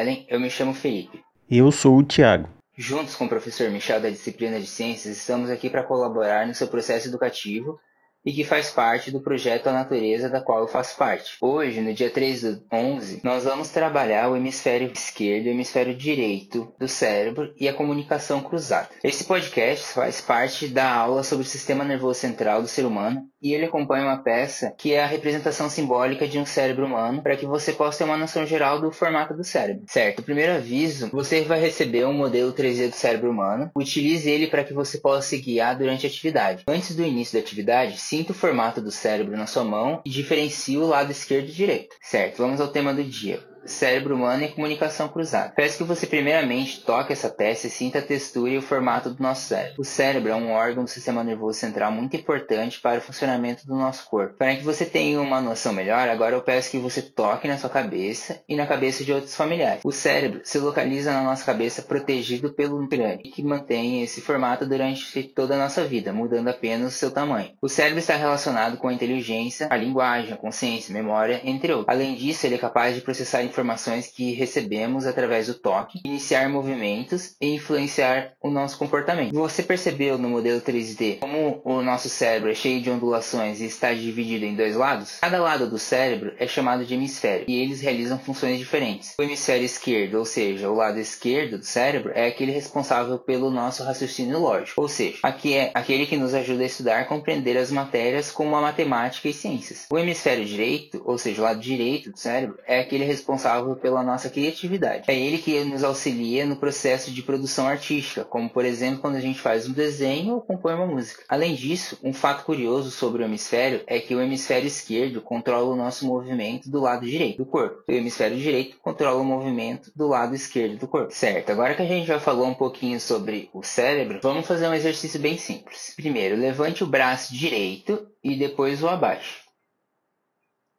Ellen, eu me chamo Felipe. E eu sou o Tiago. Juntos com o professor Michel da disciplina de Ciências, estamos aqui para colaborar no seu processo educativo e que faz parte do projeto A Natureza, da qual eu faço parte. Hoje, no dia 3 do 11, nós vamos trabalhar o hemisfério esquerdo e o hemisfério direito do cérebro e a comunicação cruzada. Esse podcast faz parte da aula sobre o sistema nervoso central do ser humano e ele acompanha uma peça que é a representação simbólica de um cérebro humano para que você possa ter uma noção geral do formato do cérebro. Certo, primeiro aviso, você vai receber um modelo 3D do cérebro humano. Utilize ele para que você possa se guiar durante a atividade. Antes do início da atividade, sinta o formato do cérebro na sua mão e diferencie o lado esquerdo e direito. Certo, vamos ao tema do dia cérebro humano e comunicação cruzada. Peço que você primeiramente toque essa peça e sinta a textura e o formato do nosso cérebro. O cérebro é um órgão do sistema nervoso central muito importante para o funcionamento do nosso corpo. Para que você tenha uma noção melhor, agora eu peço que você toque na sua cabeça e na cabeça de outros familiares. O cérebro se localiza na nossa cabeça protegido pelo crânio, que mantém esse formato durante toda a nossa vida, mudando apenas o seu tamanho. O cérebro está relacionado com a inteligência, a linguagem, a consciência, a memória, entre outros. Além disso, ele é capaz de processar informações que recebemos através do toque, iniciar movimentos e influenciar o nosso comportamento. Você percebeu no modelo 3D como o nosso cérebro é cheio de ondulações e está dividido em dois lados? Cada lado do cérebro é chamado de hemisfério e eles realizam funções diferentes. O hemisfério esquerdo, ou seja, o lado esquerdo do cérebro, é aquele responsável pelo nosso raciocínio lógico, ou seja, aqui é aquele que nos ajuda a estudar compreender as matérias como a matemática e ciências. O hemisfério direito, ou seja, o lado direito do cérebro, é aquele responsável responsável pela nossa criatividade. É ele que nos auxilia no processo de produção artística, como por exemplo quando a gente faz um desenho ou compõe uma música. Além disso, um fato curioso sobre o hemisfério é que o hemisfério esquerdo controla o nosso movimento do lado direito do corpo. E o hemisfério direito controla o movimento do lado esquerdo do corpo. Certo, agora que a gente já falou um pouquinho sobre o cérebro, vamos fazer um exercício bem simples. Primeiro, levante o braço direito e depois o abaixo.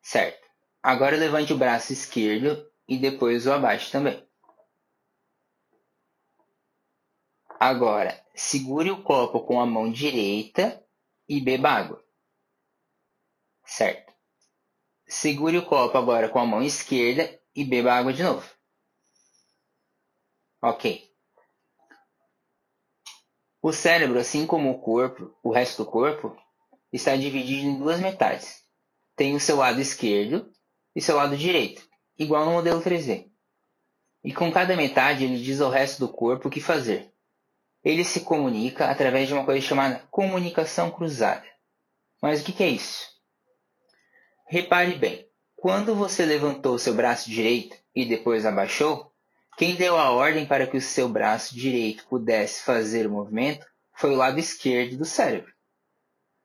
Certo. Agora levante o braço esquerdo e depois o abaixo também. Agora, segure o copo com a mão direita e beba água. Certo. Segure o copo agora com a mão esquerda e beba água de novo. Ok. O cérebro, assim como o corpo, o resto do corpo, está dividido em duas metades. Tem o seu lado esquerdo e seu lado direito, igual no modelo 3D. E com cada metade ele diz ao resto do corpo o que fazer. Ele se comunica através de uma coisa chamada comunicação cruzada. Mas o que é isso? Repare bem, quando você levantou seu braço direito e depois abaixou, quem deu a ordem para que o seu braço direito pudesse fazer o movimento foi o lado esquerdo do cérebro.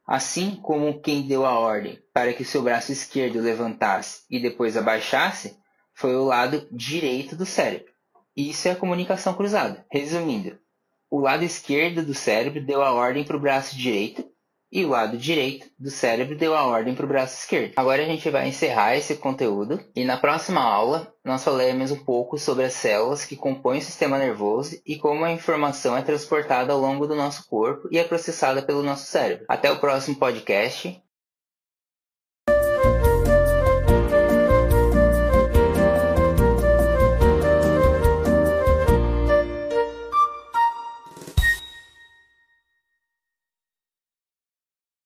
Assim como quem deu a ordem para que seu braço esquerdo levantasse e depois abaixasse, foi o lado direito do cérebro. Isso é a comunicação cruzada. Resumindo, o lado esquerdo do cérebro deu a ordem para o braço direito e o lado direito do cérebro deu a ordem para o braço esquerdo. Agora a gente vai encerrar esse conteúdo e na próxima aula nós falaremos um pouco sobre as células que compõem o sistema nervoso e como a informação é transportada ao longo do nosso corpo e é processada pelo nosso cérebro. Até o próximo podcast.